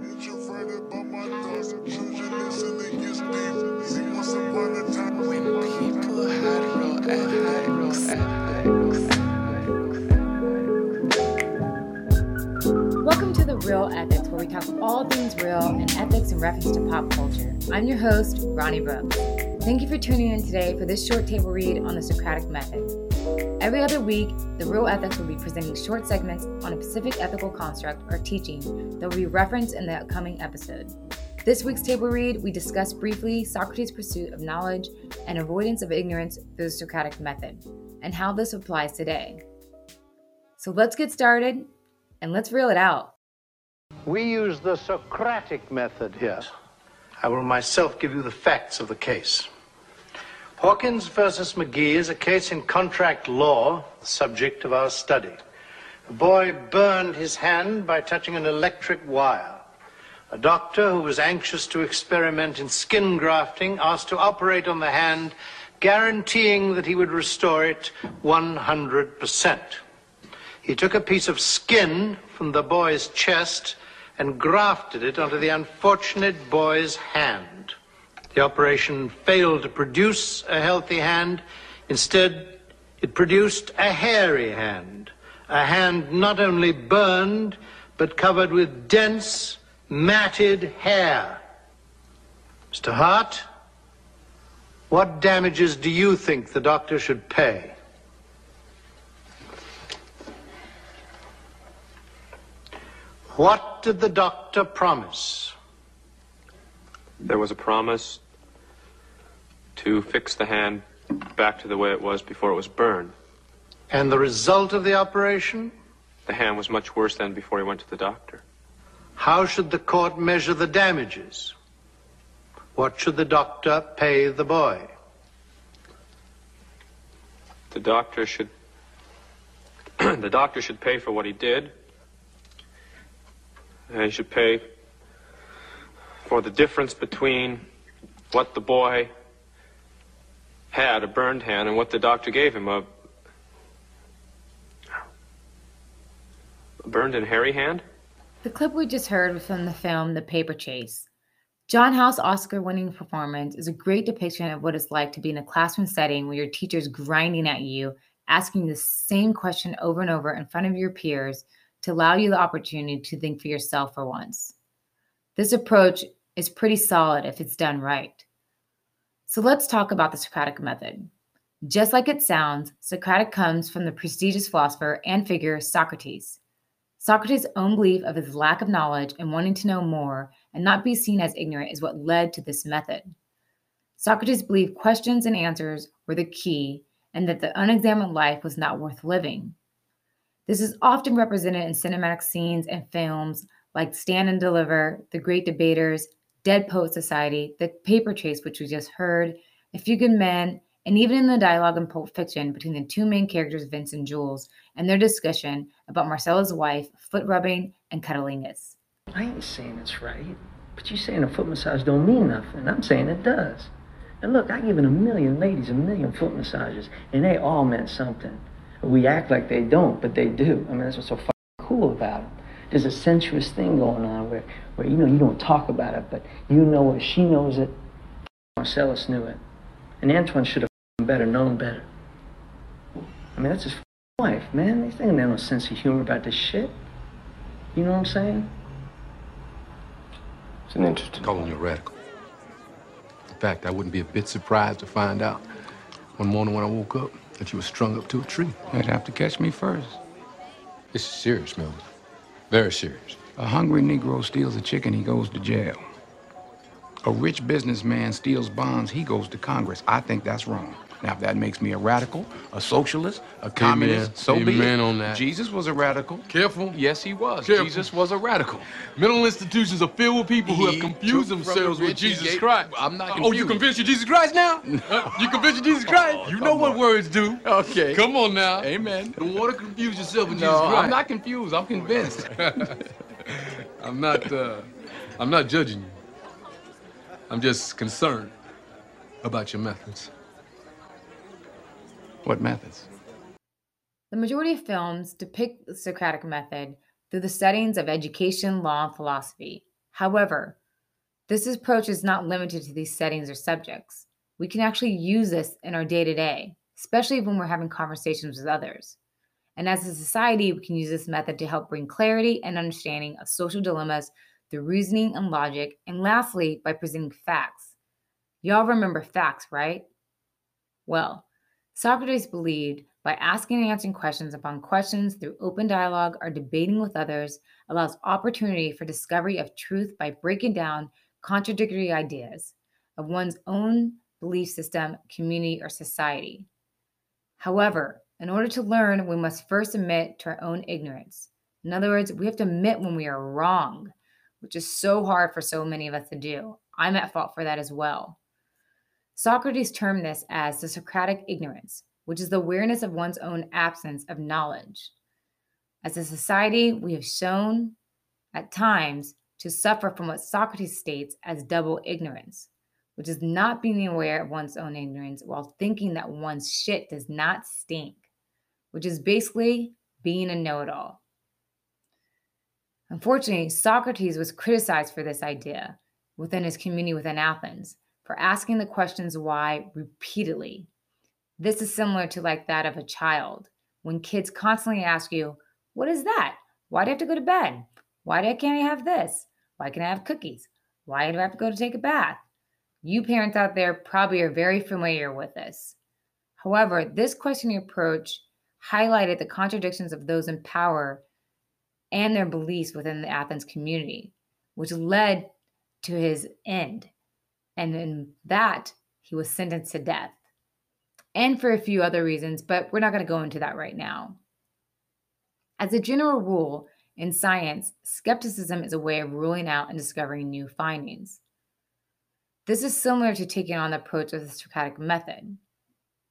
Introverted by my thoughts, choosing listening gets deep. See, once upon a time, When people had real ethics, ethics. Welcome to The Reel Ethics, where we talk all things real and ethics in reference to pop culture. I'm your host, Ronnie Brooks. Thank you for tuning in today for this short table read on the Socratic Method. Every other week, The Reel Ethics will be presenting short segments on a specific ethical construct or teaching that will be referenced in the upcoming episode. This week's table read, we discuss briefly Socrates' pursuit of knowledge and avoidance of ignorance through the Socratic method, and how this applies today. So let's get started and let's reel it out. We use the Socratic method here. I will myself give you the facts of the case. Hawkins versus McGee is a case in contract law, the subject of our study. A boy burned his hand by touching an electric wire. A doctor who was anxious to experiment in skin grafting asked to operate on the hand, guaranteeing that he would restore it 100%. He took a piece of skin from the boy's chest and grafted it onto the unfortunate boy's hand. The operation failed to produce a healthy hand. Instead, it produced a hairy hand. A hand not only burned, but covered with dense, matted hair. Mr. Hart, what damages do you think the doctor should pay? What did the doctor promise? There was a promise to fix the hand back to the way it was before it was burned. And the result of the operation? The hand was much worse than before he went to the doctor. How should the court measure the damages? What should the doctor pay the boy? The doctor should the doctor should pay for what he did. And he should pay for the difference between what the boy had, a burned hand, and what the doctor gave him, a, a burned and hairy hand. The clip we just heard was from the film The Paper Chase. John Houseman's Oscar winning performance is a great depiction of what it's like to be in a classroom setting where your teacher's grinding at you, asking the same question over and over in front of your peers to allow you the opportunity to think for yourself for once. This approach is pretty solid if it's done right. So let's talk about the Socratic method. Just like it sounds, Socratic comes from the prestigious philosopher and figure Socrates. Socrates' own belief of his lack of knowledge and wanting to know more and not be seen as ignorant is what led to this method. Socrates believed questions and answers were the key and that the unexamined life was not worth living. This is often represented in cinematic scenes and films like Stand and Deliver, The Great Debaters, Dead Poet Society, The Paper Chase, which we just heard, A Few Good Men, and even in the dialogue in Pulp Fiction between the two main characters, Vince and Jules, and their discussion about Marcellus' wife, foot rubbing, and cunnilingus. I ain't saying it's right, but you saying a foot massage don't mean nothing. I'm saying it does. And look, I've given a million ladies a million foot massages, and they all meant something. We act like they don't, but they do. I mean, that's what's so fucking cool about them. There's a sensuous thing going on where, where you know you don't talk about it, but you know it, she knows it. Marcellus knew it, and Antoine should have better known better. I mean, that's his wife, man. These they have no sense of humor about this shit. You know what I'm saying? It's an interesting. Calling you a radical. In fact, I wouldn't be a bit surprised to find out one morning when I woke up that you were strung up to a tree. You'd have to catch me first. This is serious, Melvin. Very serious. A hungry Negro steals a chicken, he goes to jail. A rich businessman steals bonds, he goes to Congress. I think that's wrong. Now, if that makes me a radical, a socialist, a communist, so be it. on that. Jesus was a radical. Careful. Yes, he was. Careful. Jesus was a radical. Mental institutions are filled with people who have confused themselves the with Jesus gave- Christ. I'm not Oh, you convinced you're Jesus Christ now? Uh, you convinced you're Jesus Christ? you know what on. words do. Okay. Come on now. Amen. Don't want to confuse yourself with No, Jesus Christ. I'm not confused. I'm convinced. I'm not. Uh, I'm not judging you. I'm just concerned about your methods. What methods? The majority of films depict the Socratic method through the settings of education, law, and philosophy. However, this approach is not limited to these settings or subjects. We can actually use this in our day to day, especially when we're having conversations with others. And as a society, we can use this method to help bring clarity and understanding of social dilemmas through reasoning and logic, and lastly, by presenting facts. Y'all remember facts, right? Well, Socrates believed by asking and answering questions upon questions through open dialogue or debating with others allows opportunity for discovery of truth by breaking down contradictory ideas of one's own belief system, community, or society. However, in order to learn, we must first admit to our own ignorance. In other words, we have to admit when we are wrong, which is so hard for so many of us to do. I'm at fault for that as well. Socrates termed this as the Socratic ignorance, which is the awareness of one's own absence of knowledge. As a society, we have shown at times to suffer from what Socrates states as double ignorance, which is not being aware of one's own ignorance while thinking that one's shit does not stink, which is basically being a know it all. Unfortunately, Socrates was criticized for this idea within his community within Athens for asking the questions why repeatedly. This is similar to like that of a child when kids constantly ask you, "What is that? Why do I have to go to bed? Why do I can't I have this? Why can I have cookies? Why do I have to go to take a bath?" You parents out there probably are very familiar with this. However, this questioning approach highlighted the contradictions of those in power and their beliefs within the Athens community, which led to his end. And in that, he was sentenced to death. And for a few other reasons, but we're not going to go into that right now. As a general rule, in science, skepticism is a way of ruling out and discovering new findings. This is similar to taking on the approach of the Socratic method.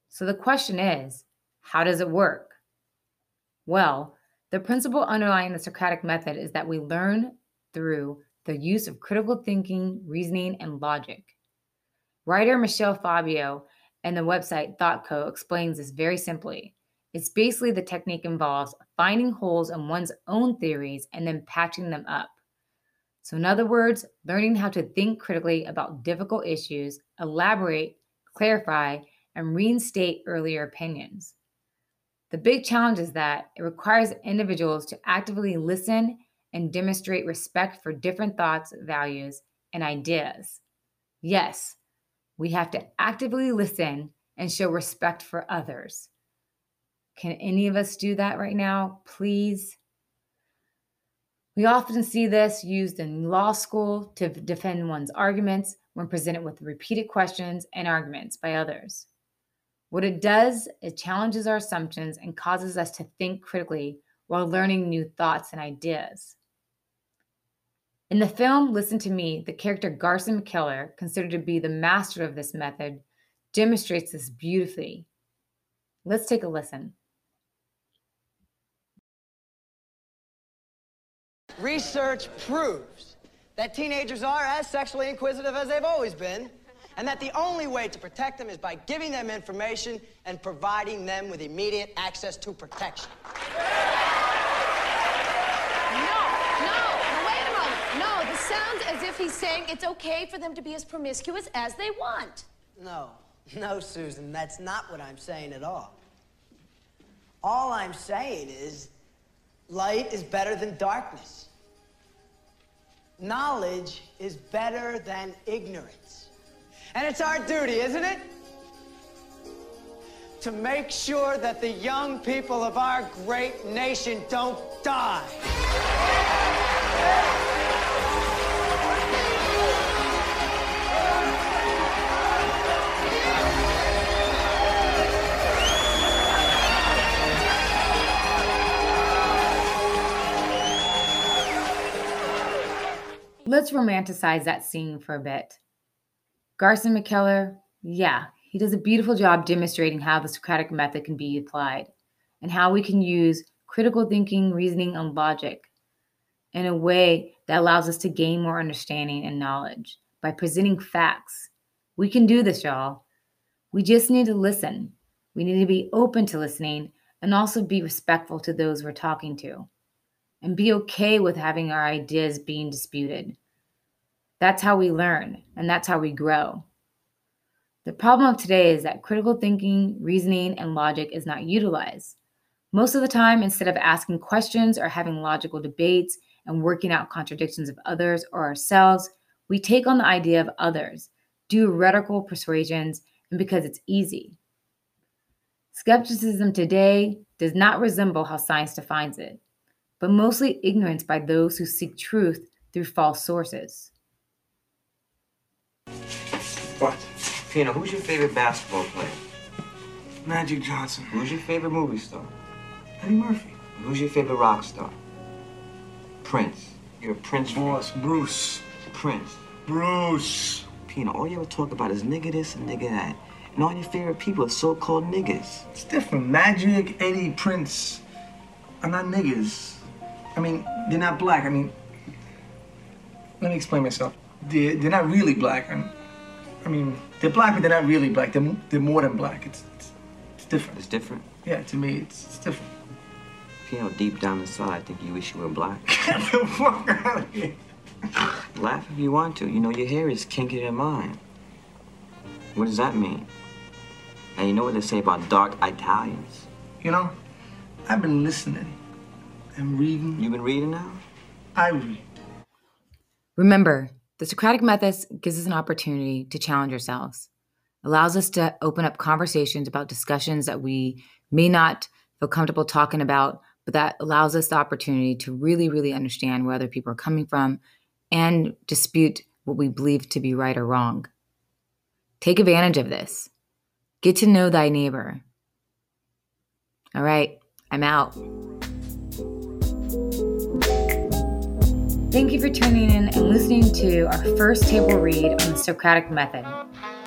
So the question is how does it work? Well, the principle underlying the Socratic method is that we learn through the use of critical thinking, reasoning, and logic. Writer Michelle Fabio and the website ThoughtCo explains this very simply. It's basically the technique involves finding holes in one's own theories and then patching them up. So, in other words, learning how to think critically about difficult issues, elaborate, clarify, and reinstate earlier opinions. The big challenge is that it requires individuals to actively listen and demonstrate respect for different thoughts, values, and ideas. Yes, we have to actively listen and show respect for others. Can any of us do that right now? Please. We often see this used in law school to defend one's arguments when presented with repeated questions and arguments by others. What it does, it challenges our assumptions and causes us to think critically while learning new thoughts and ideas. In the film Listen to Me, the character Garson McKellar, considered to be the master of this method, demonstrates this beautifully. Let's take a listen. Research proves that teenagers are as sexually inquisitive as they've always been and that the only way to protect them is by giving them information and providing them with immediate access to protection. No, no, wait a moment. No, this sounds as if he's saying it's okay for them to be as promiscuous as they want. No, no, Susan, that's not what I'm saying at all. All I'm saying is light is better than darkness. Knowledge is better than ignorance. And it's our duty, isn't it? To make sure that the young people of our great nation don't die. Let's romanticize that scene for a bit. Garson McKellar, yeah, he does a beautiful job demonstrating how the Socratic method can be applied and how we can use critical thinking, reasoning, and logic in a way that allows us to gain more understanding and knowledge by presenting facts. We can do this, y'all. We just need to listen. We need to be open to listening and also be respectful to those we're talking to and be okay with having our ideas being disputed. That's how we learn, and that's how we grow. The problem of today is that critical thinking, reasoning, and logic is not utilized. Most of the time, instead of asking questions or having logical debates and working out contradictions of others or ourselves, we take on the idea of others, do rhetorical persuasions, and because it's easy. Skepticism today does not resemble how science defines it, but mostly ignorance by those who seek truth through false sources. What? Pino, who's your favorite basketball player? Magic Johnson. Who's your favorite movie star? Eddie Murphy. Who's your favorite rock star? Prince. You're a Prince Boss, Bruce. Prince. Bruce. Pino, all you ever talk about is nigga this and nigga that. And all your favorite people are so-called niggas. It's different. Magic, Eddie, Prince are not niggas. I mean, they're not black. I mean, let me explain myself. They're, they're not really black. I mean, I mean, they're black, but they're not really black. They're, they're more than black. It's, it's, it's different. It's different? Yeah, to me, it's, it's different. You know, deep down inside, I think you wish you were black. Get the fuck out of here. Laugh if you want to. You know, your hair is kinkier than mine. What does that mean? And you know what they say about dark Italians? You know, I've been listening and reading. You've been reading now? I read. Remember, the Socratic method gives us an opportunity to challenge ourselves, allows us to open up conversations about discussions that we may not feel comfortable talking about, but that allows us the opportunity to really, really understand where other people are coming from and dispute what we believe to be right or wrong. Take advantage of this. Get to know thy neighbor. All right, I'm out. Thank you for tuning in and listening to our first table read on the Socratic method.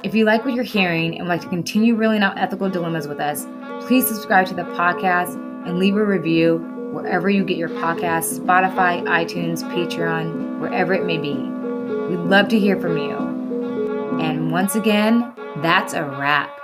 If you like what you're hearing and would like to continue reeling out ethical dilemmas with us, please subscribe to the podcast and leave a review wherever you get your podcasts Spotify, iTunes, Patreon, wherever it may be. We'd love to hear from you. And once again, that's a wrap.